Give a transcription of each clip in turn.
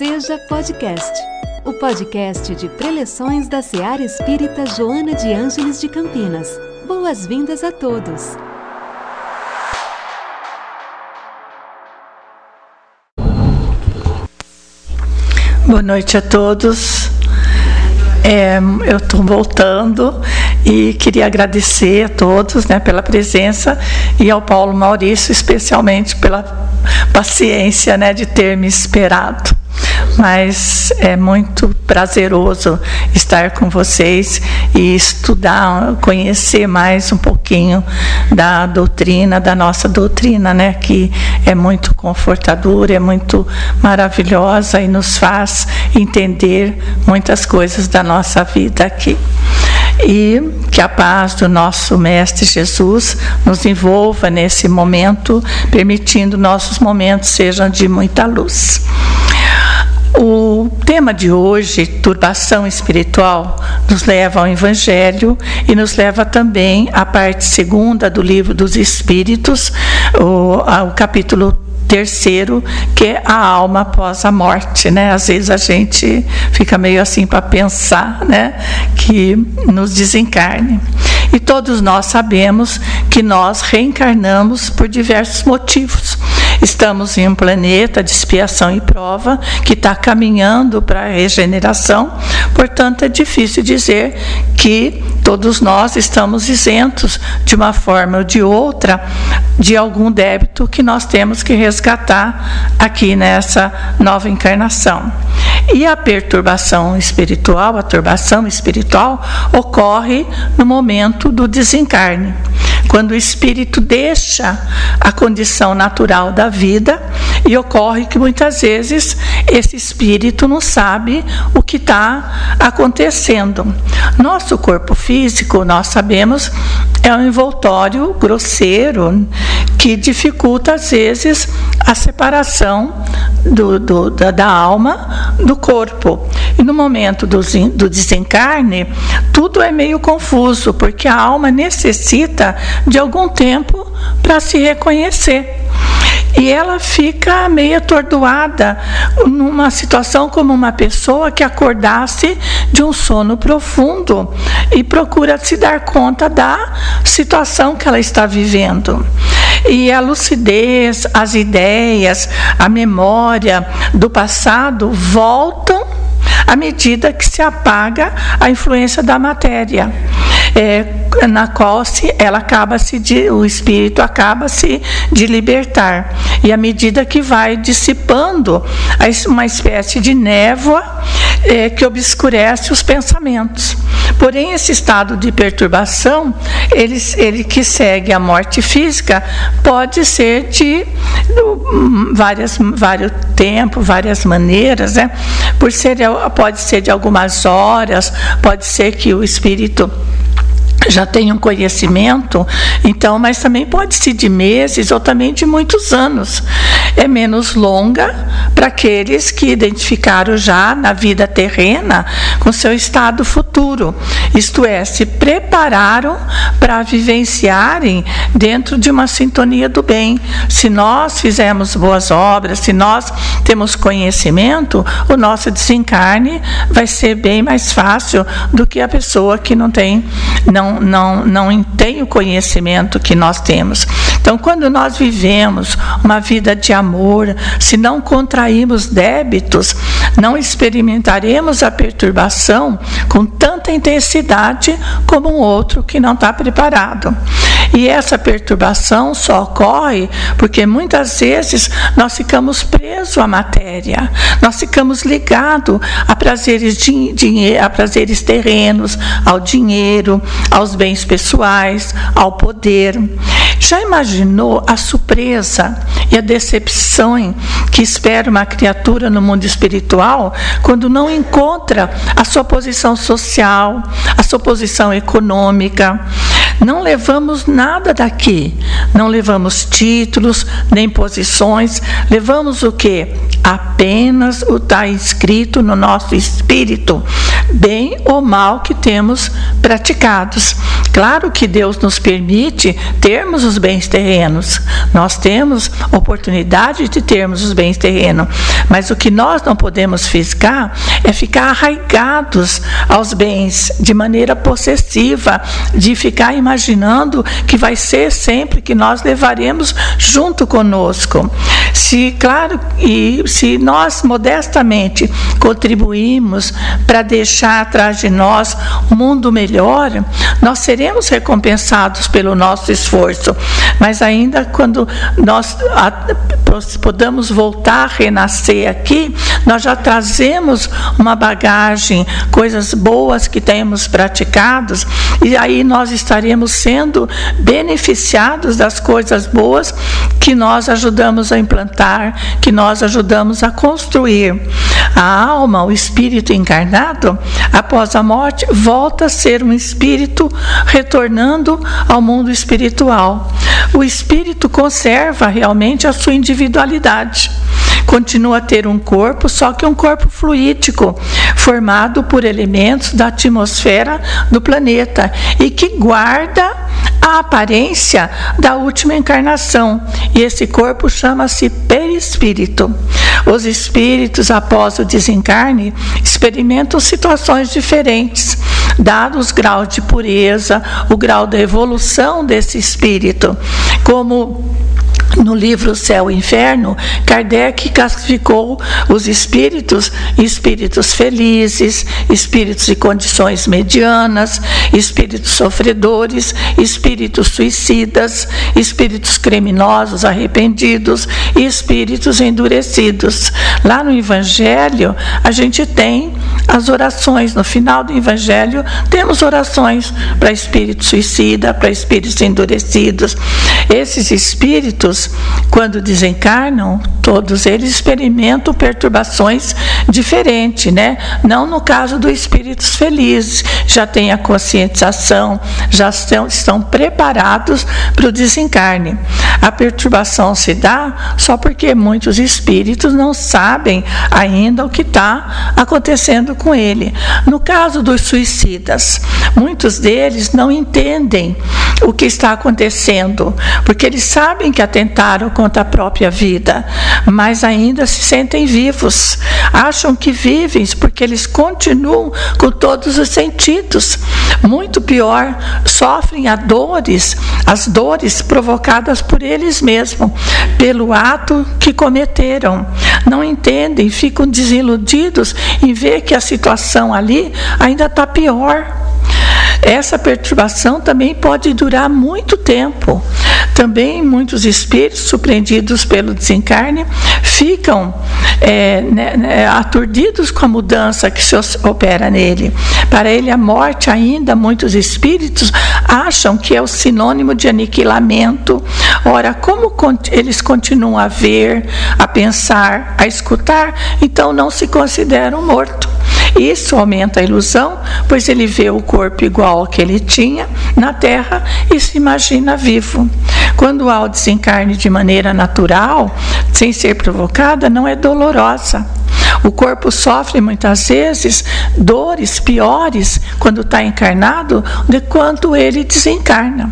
Seja Podcast, o podcast de preleções da Seara Espírita Joana de Ângeles de Campinas. Boas-vindas a todos. Boa noite a todos. É, eu estou voltando e queria agradecer a todos né, pela presença e ao Paulo Maurício, especialmente pela paciência né, de ter me esperado mas é muito prazeroso estar com vocês e estudar, conhecer mais um pouquinho da doutrina, da nossa doutrina, né, que é muito confortadora, é muito maravilhosa e nos faz entender muitas coisas da nossa vida aqui. E que a paz do nosso Mestre Jesus nos envolva nesse momento, permitindo nossos momentos sejam de muita luz. O tema de hoje, turbação espiritual, nos leva ao Evangelho e nos leva também à parte segunda do livro dos Espíritos, o, ao capítulo terceiro, que é a alma após a morte, né? Às vezes a gente fica meio assim para pensar, né, que nos desencarne. E todos nós sabemos que nós reencarnamos por diversos motivos. Estamos em um planeta de expiação e prova que está caminhando para a regeneração, portanto, é difícil dizer que todos nós estamos isentos, de uma forma ou de outra, de algum débito que nós temos que resgatar aqui nessa nova encarnação. E a perturbação espiritual, a turbação espiritual, ocorre no momento do desencarne, quando o espírito deixa a condição natural da vida e ocorre que muitas vezes esse espírito não sabe o que está acontecendo. Nosso corpo físico, nós sabemos, é um envoltório grosseiro que dificulta às vezes a separação do, do, da, da, alma do corpo. E no momento do, do desencarne, tudo é meio confuso, porque a alma necessita de algum tempo para se reconhecer e ela fica meio atordoada numa situação como uma pessoa que acordasse de um sono profundo e procura se dar conta da situação que ela está vivendo. E a lucidez, as ideias, a memória do passado voltam à medida que se apaga a influência da matéria é, na qual se, ela acaba se de, o espírito acaba se de libertar e à medida que vai dissipando uma espécie de névoa é, que obscurece os pensamentos. Porém, esse estado de perturbação, ele, ele que segue a morte física, pode ser de várias, vários tempos, várias maneiras, né? Por ser, pode ser de algumas horas, pode ser que o espírito já tem um conhecimento, então, mas também pode ser de meses ou também de muitos anos. É menos longa para aqueles que identificaram já na vida terrena com seu estado futuro, isto é, se prepararam para vivenciarem dentro de uma sintonia do bem. Se nós fizermos boas obras, se nós temos conhecimento, o nosso desencarne vai ser bem mais fácil do que a pessoa que não tem, não não, não, tem o conhecimento que nós temos. Então, quando nós vivemos uma vida de amor, se não contraímos débitos, não experimentaremos a perturbação com tanta intensidade como um outro que não está preparado. E essa perturbação só ocorre porque muitas vezes nós ficamos presos à matéria, nós ficamos ligados a prazeres, a prazeres terrenos, ao dinheiro, aos bens pessoais, ao poder. Já imaginou a surpresa e a decepção que espera uma criatura no mundo espiritual quando não encontra a sua posição social, a sua posição econômica? Não levamos nada daqui, não levamos títulos nem posições, levamos o que? apenas o está escrito no nosso espírito, bem ou mal que temos praticados. Claro que Deus nos permite termos os bens terrenos, nós temos oportunidade de termos os bens terrenos, mas o que nós não podemos fiscar é ficar arraigados aos bens de maneira possessiva, de ficar imaginando que vai ser sempre que nós levaremos junto conosco. Se, claro, e se nós modestamente contribuímos para deixar atrás de nós um mundo melhor, nós seremos recompensados pelo nosso esforço. Mas ainda quando nós podamos voltar a renascer aqui, nós já trazemos uma bagagem, coisas boas que temos praticados, e aí nós estaremos sendo beneficiados das coisas boas que nós ajudamos a implantar, que nós ajudamos a construir. A alma, o espírito encarnado, após a morte, volta a ser um espírito retornando ao mundo espiritual. O espírito conserva realmente a sua individualidade continua a ter um corpo, só que um corpo fluídico, formado por elementos da atmosfera do planeta e que guarda a aparência da última encarnação. E esse corpo chama-se perispírito. Os espíritos, após o desencarne, experimentam situações diferentes, dados os graus de pureza, o grau da evolução desse espírito, como no livro Céu e Inferno, Kardec classificou os espíritos espíritos felizes, espíritos de condições medianas, espíritos sofredores, espíritos suicidas, espíritos criminosos arrependidos e espíritos endurecidos. Lá no Evangelho, a gente tem as orações. No final do Evangelho, temos orações para espíritos suicida, para espíritos endurecidos. Esses espíritos quando desencarnam, todos eles experimentam perturbações diferentes, né? Não no caso dos espíritos felizes, já têm a conscientização, já estão, estão preparados para o desencarne. A perturbação se dá só porque muitos espíritos não sabem ainda o que está acontecendo com ele. No caso dos suicidas, muitos deles não entendem o que está acontecendo, porque eles sabem que atentaram contra a própria vida, mas ainda se sentem vivos. Acham que vivem porque eles continuam com todos os sentidos. Muito pior, sofrem as dores, as dores provocadas por eles mesmos, pelo ato que cometeram. Não entendem, ficam desiludidos em ver que a situação ali ainda está pior. Essa perturbação também pode durar muito tempo. Também muitos espíritos, surpreendidos pelo desencarne, ficam é, né, né, aturdidos com a mudança que se opera nele. Para ele, a morte, ainda, muitos espíritos acham que é o sinônimo de aniquilamento. Ora, como eles continuam a ver, a pensar, a escutar, então não se consideram mortos. Isso aumenta a ilusão, pois ele vê o corpo igual ao que ele tinha na terra e se imagina vivo. Quando há o desencarne de maneira natural, sem ser provocada, não é dolorosa. O corpo sofre muitas vezes dores piores quando está encarnado de quanto ele desencarna.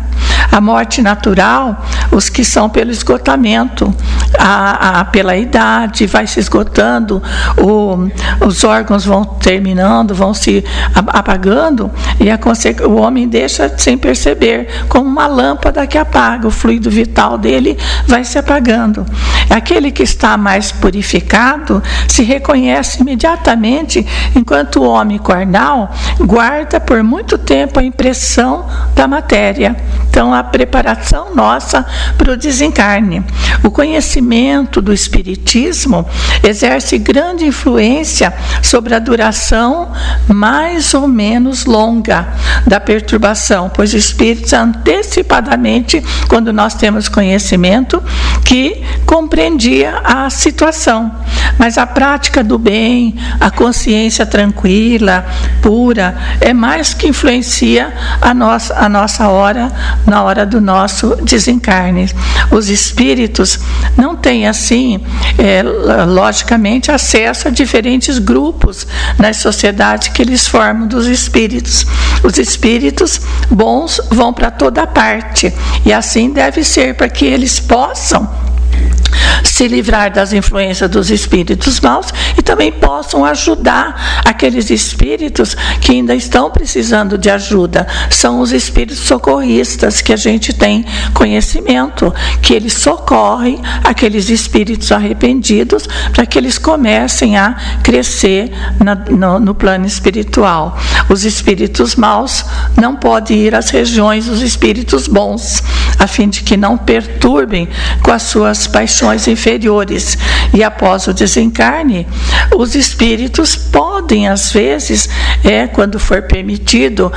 A morte natural, os que são pelo esgotamento, a, a pela idade, vai se esgotando, o, os órgãos vão terminando, vão se apagando, e a, o homem deixa sem perceber, como uma lâmpada que apaga, o fluido vital dele vai se apagando. Aquele que está mais purificado se reconhece imediatamente, enquanto o homem carnal guarda por muito tempo a impressão da matéria. Então, a preparação nossa para o desencarne. O conhecimento do Espiritismo exerce grande influência sobre a duração mais ou menos longa da perturbação, pois o Espírito antecipadamente, quando nós temos conhecimento, que compreendia a situação. Mas a prática do bem, a consciência tranquila, pura, é mais que influencia a nossa, a nossa hora, na hora do nosso desencarne. Os espíritos não têm, assim, é, logicamente, acesso a diferentes grupos nas sociedades que eles formam dos espíritos. Os espíritos bons vão para toda parte e assim deve ser para que eles possam se livrar das influências dos espíritos maus e também possam ajudar aqueles espíritos que ainda estão precisando de ajuda. São os espíritos socorristas que a gente tem conhecimento, que eles socorrem aqueles espíritos arrependidos para que eles comecem a crescer na, no, no plano espiritual. Os espíritos maus não podem ir às regiões dos espíritos bons, a fim de que não perturbem com as suas paixões inferiores. E após o desencarne, os espíritos podem, às vezes, é, quando for permitido,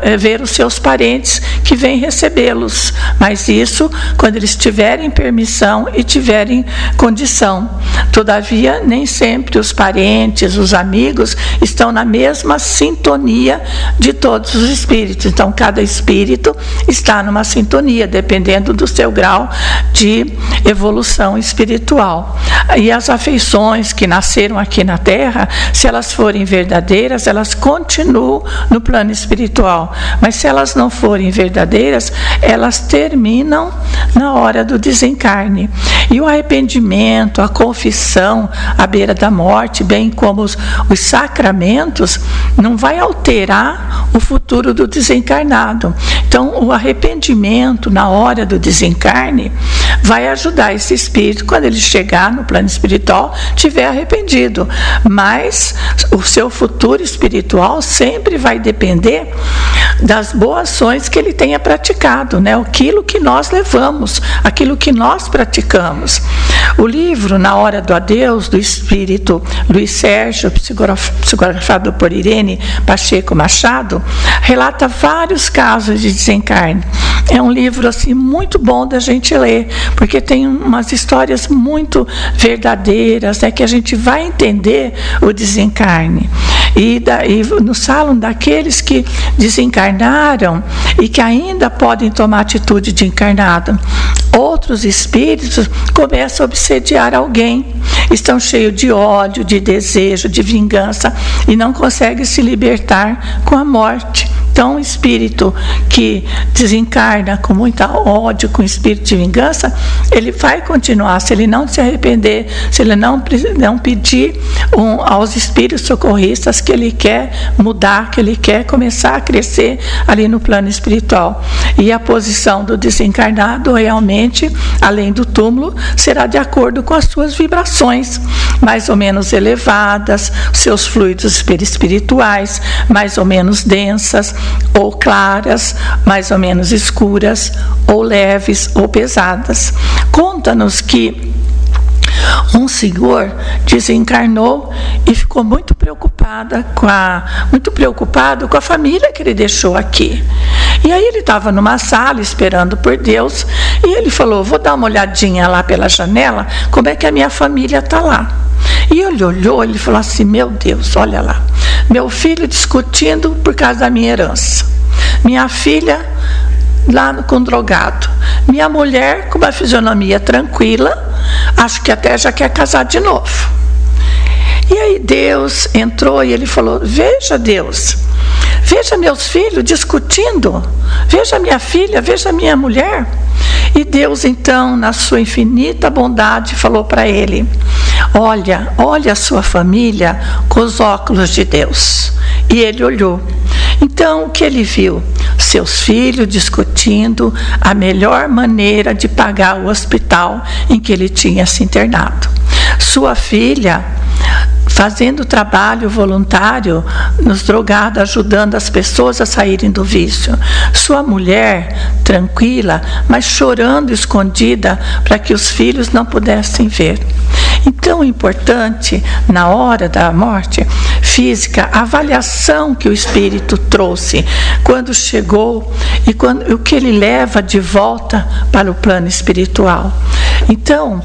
é, ver os seus parentes que vêm recebê-los. Mas isso quando eles tiverem permissão e tiverem condição. Todavia, nem sempre os parentes, os amigos estão na mesma sintonia de todos os espíritos. Então, cada espírito está numa sintonia, dependendo do seu grau de evolução espiritual. E as afeições que nasceram aqui na Terra, se elas forem verdadeiras, elas continuam no plano espiritual. Mas se elas não forem verdadeiras, elas terminam na hora do desencarne. E o arrependimento, a confissão à beira da morte, bem como os, os sacramentos, não vai alterar o futuro do desencarnado. Então, o arrependimento na hora do desencarne vai ajudar esse espírito, quando ele chegar no plano espiritual, tiver arrependido. Mas o seu futuro espiritual sempre vai depender das boas ações que ele tenha praticado, né? aquilo que nós levamos, aquilo que nós praticamos. O livro Na Hora do Adeus, do espírito Luiz Sérgio, psicografado por Irene Pacheco Machado, relata vários casos de desencarne. É um livro assim muito bom da gente ler, porque tem umas histórias muito verdadeiras, né, que a gente vai entender o desencarne. E, nos falam daqueles que desencarnaram e que ainda podem tomar atitude de encarnado. Outros espíritos começam a obsediar alguém, estão cheios de ódio, de desejo, de vingança e não conseguem se libertar com a morte. Então, o espírito que desencarna com muita ódio, com espírito de vingança, ele vai continuar, se ele não se arrepender, se ele não, não pedir um, aos espíritos socorristas que ele quer mudar, que ele quer começar a crescer ali no plano espiritual. E a posição do desencarnado realmente, além do túmulo, será de acordo com as suas vibrações, mais ou menos elevadas, seus fluidos espirituais, mais ou menos densas ou claras, mais ou menos escuras, ou leves ou pesadas. Conta-nos que um senhor desencarnou e ficou muito preocupada com a, muito preocupado com a família que ele deixou aqui. E aí ele estava numa sala esperando por Deus e ele falou: "Vou dar uma olhadinha lá pela janela, como é que a minha família está lá?" E ele olhou, ele falou assim: "Meu Deus, olha lá. Meu filho discutindo por causa da minha herança. Minha filha lá com drogado. Minha mulher com uma fisionomia tranquila, acho que até já quer casar de novo. E aí Deus entrou e ele falou: Veja, Deus, veja meus filhos discutindo, veja minha filha, veja minha mulher. E Deus, então, na sua infinita bondade, falou para ele: Olha, olha a sua família com os óculos de Deus. E ele olhou. Então, o que ele viu? Seus filhos discutindo a melhor maneira de pagar o hospital em que ele tinha se internado. Sua filha fazendo trabalho voluntário nos drogados, ajudando as pessoas a saírem do vício. Sua mulher, tranquila, mas chorando escondida para que os filhos não pudessem ver. Então, importante, na hora da morte física, a avaliação que o espírito trouxe quando chegou e quando, o que ele leva de volta para o plano espiritual. Então,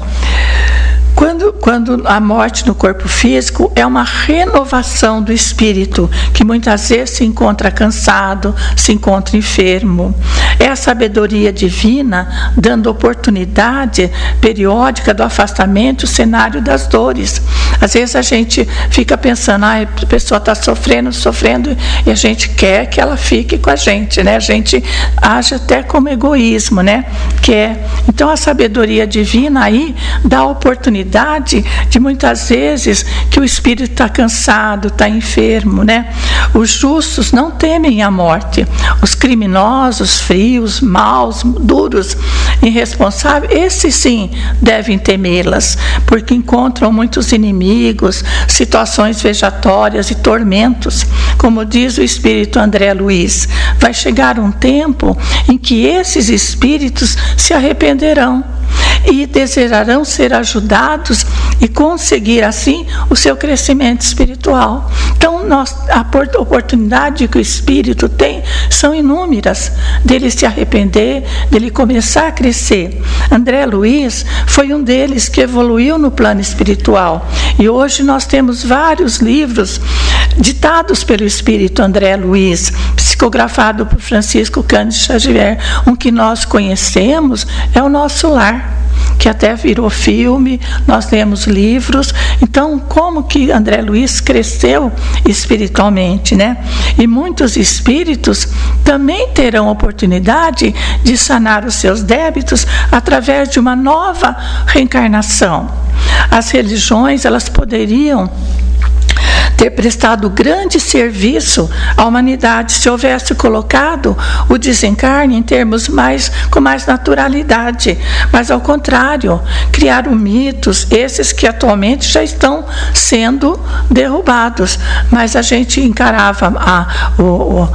Quando, quando a morte no corpo físico é uma renovação do espírito, que muitas vezes se encontra cansado, se encontra enfermo. É a sabedoria divina dando oportunidade periódica do afastamento, o cenário das dores. Às vezes a gente fica pensando, ah, a pessoa está sofrendo, sofrendo, e a gente quer que ela fique com a gente, né? A gente age até como egoísmo, né? Que é, então a sabedoria divina aí dá oportunidade de muitas vezes que o espírito está cansado, está enfermo, né? Os justos não temem a morte. Os criminosos, frios, maus, duros, irresponsáveis, esses sim devem temê-las, porque encontram muitos inimigos, situações vejatórias e tormentos. Como diz o espírito André Luiz, vai chegar um tempo em que esses espíritos se arrependerão e desejarão ser ajudados e conseguir assim o seu crescimento espiritual. Então, nós, a oportunidade que o espírito tem são inúmeras dele se arrepender, dele começar a crescer. André Luiz foi um deles que evoluiu no plano espiritual e hoje nós temos vários livros ditados pelo espírito André Luiz, psicografado por Francisco Cândido Xavier. Um que nós conhecemos é o nosso lar que até virou filme, nós lemos livros. Então, como que André Luiz cresceu espiritualmente, né? E muitos espíritos também terão oportunidade de sanar os seus débitos através de uma nova reencarnação. As religiões, elas poderiam ter prestado grande serviço à humanidade se houvesse colocado o desencarne em termos mais com mais naturalidade, mas ao contrário, criaram mitos, esses que atualmente já estão sendo derrubados, mas a gente encarava a, o,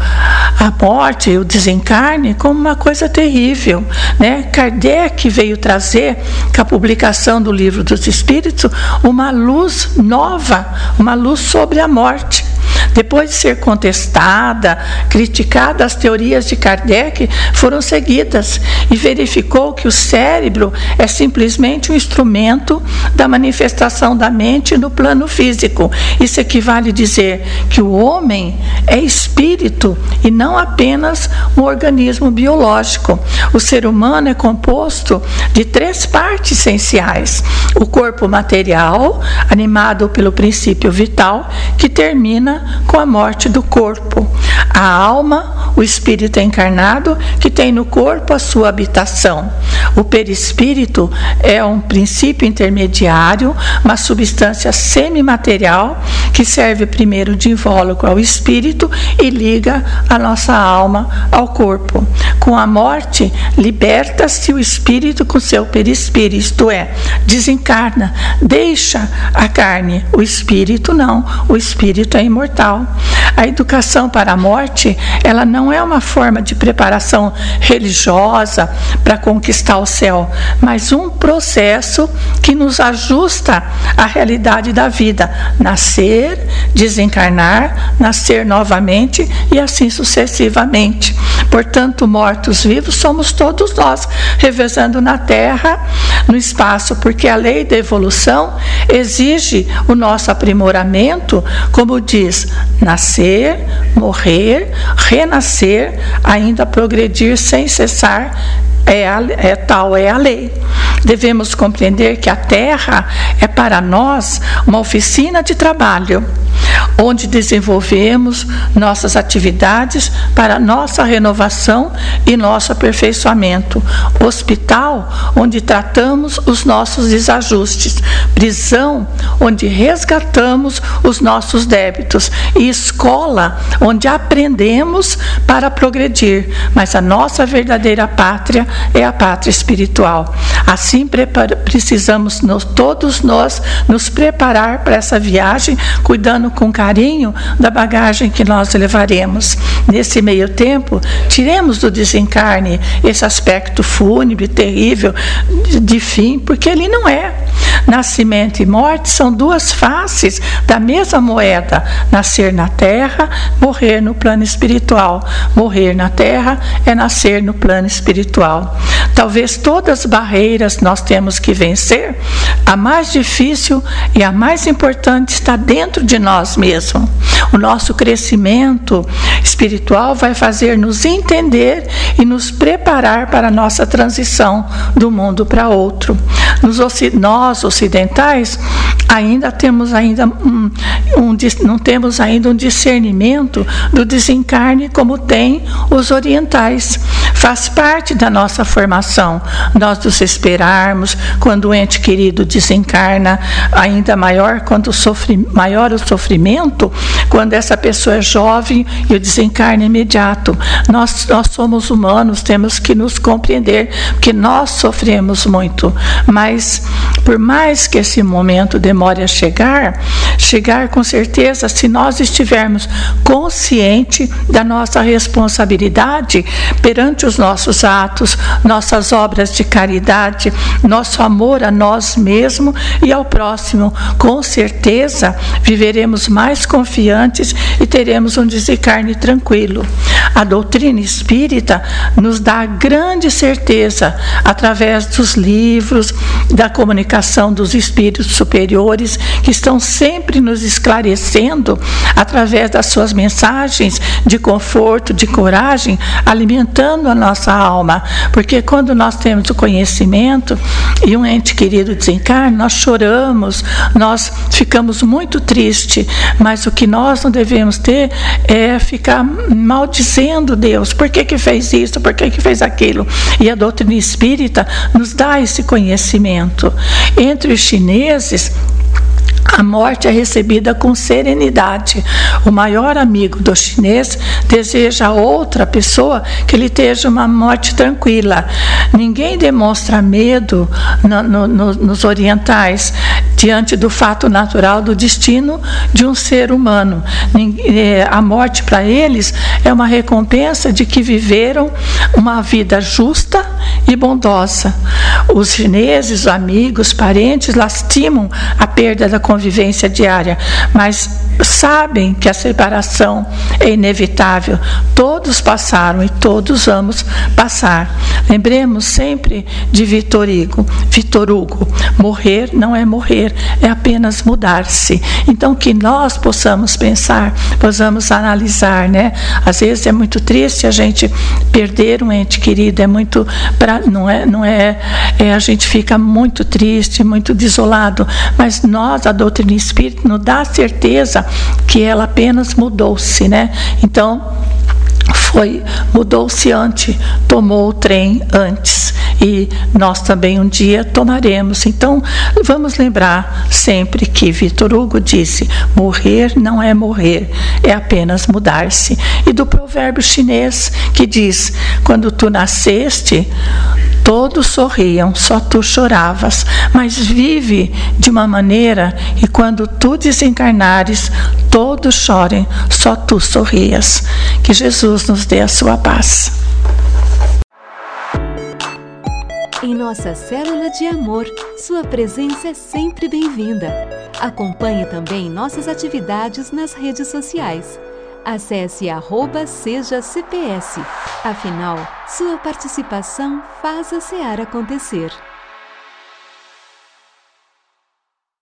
a morte, o desencarne como uma coisa terrível, né? Kardec veio trazer com a publicação do livro dos Espíritos uma luz nova, uma luz sobre sobre a morte. Depois de ser contestada, criticada, as teorias de Kardec foram seguidas e verificou que o cérebro é simplesmente um instrumento da manifestação da mente no plano físico. Isso equivale a dizer que o homem é espírito e não apenas um organismo biológico. O ser humano é composto de três partes essenciais: o corpo material, animado pelo princípio vital, que termina com a morte do corpo. A alma, o espírito encarnado, que tem no corpo a sua habitação. O perispírito é um princípio intermediário, uma substância semimaterial que serve primeiro de invólucro ao espírito e liga a nossa alma ao corpo. Com a morte, liberta-se o espírito com seu perispírito, isto é, desencarna, deixa a carne. O espírito não, o espírito é imortal. A educação para a morte, ela não é uma forma de preparação religiosa para conquistar o céu, mas um processo que nos ajusta à realidade da vida, nascer, desencarnar, nascer novamente e assim sucessivamente. Portanto, mortos-vivos somos todos nós, revezando na terra, no espaço, porque a lei da evolução exige o nosso aprimoramento, como diz, nascer, morrer, renascer, ainda progredir sem cessar é, a, é, tal é a lei. Devemos compreender que a terra é para nós uma oficina de trabalho onde desenvolvemos nossas atividades para nossa renovação e nosso aperfeiçoamento. Hospital, onde tratamos os nossos desajustes. Prisão, onde resgatamos os nossos débitos. E escola, onde aprendemos para progredir. Mas a nossa verdadeira pátria é a pátria espiritual. Assim, precisamos todos nós nos preparar para essa viagem, cuidando com carinho da bagagem que nós levaremos. Nesse meio tempo, tiremos do desencarne esse aspecto fúnebre, terrível, de fim, porque ele não é. Nascimento e morte são duas faces da mesma moeda. Nascer na terra, morrer no plano espiritual. Morrer na terra é nascer no plano espiritual. Talvez todas as barreiras nós temos que vencer, a mais difícil e a mais importante está dentro de nós mesmos. O nosso crescimento espiritual vai fazer nos entender e nos preparar para a nossa transição do mundo para outro. Nos, nós ocidentais ainda temos ainda um, um, não temos ainda um discernimento do desencarne como tem os orientais. Faz parte da nossa formação nós nos esperarmos quando o ente querido desencarna, ainda maior quando sofre, maior o sofrimento quando essa pessoa é jovem e o desencarne é imediato. Nós, nós somos humanos, temos que nos compreender, porque nós sofremos muito. Mas por mais que esse momento demore a chegar, chegar com certeza se nós estivermos conscientes da nossa responsabilidade perante os nossos atos, nossas obras de caridade, nosso amor a nós mesmos e ao próximo. Com certeza viveremos mais confiantes e teremos um desencarne tranquilo. A doutrina espírita nos dá grande certeza através dos livros, da comunicação dos espíritos superiores que estão sempre nos esclarecendo através das suas mensagens de conforto, de coragem, alimentando a nossa alma. Porque quando nós temos o conhecimento e um ente querido desencarna, nós choramos, nós ficamos muito tristes, mas o que nós não devemos ter é ficar maldizendo Deus. Por que, que fez isso? Por que, que fez aquilo? E a doutrina espírita nos dá esse conhecimento. Entre os chineses, a morte é recebida com serenidade. O maior amigo do chinês deseja a outra pessoa que ele esteja uma morte tranquila. Ninguém demonstra medo no, no, no, nos orientais diante do fato natural do destino de um ser humano. É, a morte para eles é uma recompensa de que viveram uma vida justa e bondosa. Os chineses, amigos, parentes lastimam a perda da convivência diária, mas sabem que a separação é inevitável. Todos passaram e todos vamos passar. Lembremos sempre de Vitor Hugo. Vitor Hugo, morrer não é morrer, é apenas mudar-se. Então que nós possamos pensar, possamos analisar, né? Às vezes é muito triste a gente perder um ente querido, é muito pra, não é, não é, é a gente fica muito triste, muito desolado, mas nós a doutrina espírita nos dá certeza que ela apenas mudou-se, né? Então, foi mudou-se antes, tomou o trem antes e nós também um dia tomaremos. Então, vamos lembrar sempre que Vitor Hugo disse: morrer não é morrer, é apenas mudar-se. E do provérbio chinês que diz: quando tu nasceste, Todos sorriam, só tu choravas, mas vive de uma maneira e quando tu desencarnares, todos chorem, só tu sorrias. Que Jesus nos dê a sua paz. Em nossa célula de amor, sua presença é sempre bem-vinda. Acompanhe também nossas atividades nas redes sociais. Acesse arroba seja CPS. Afinal, sua participação faz a SEAR acontecer.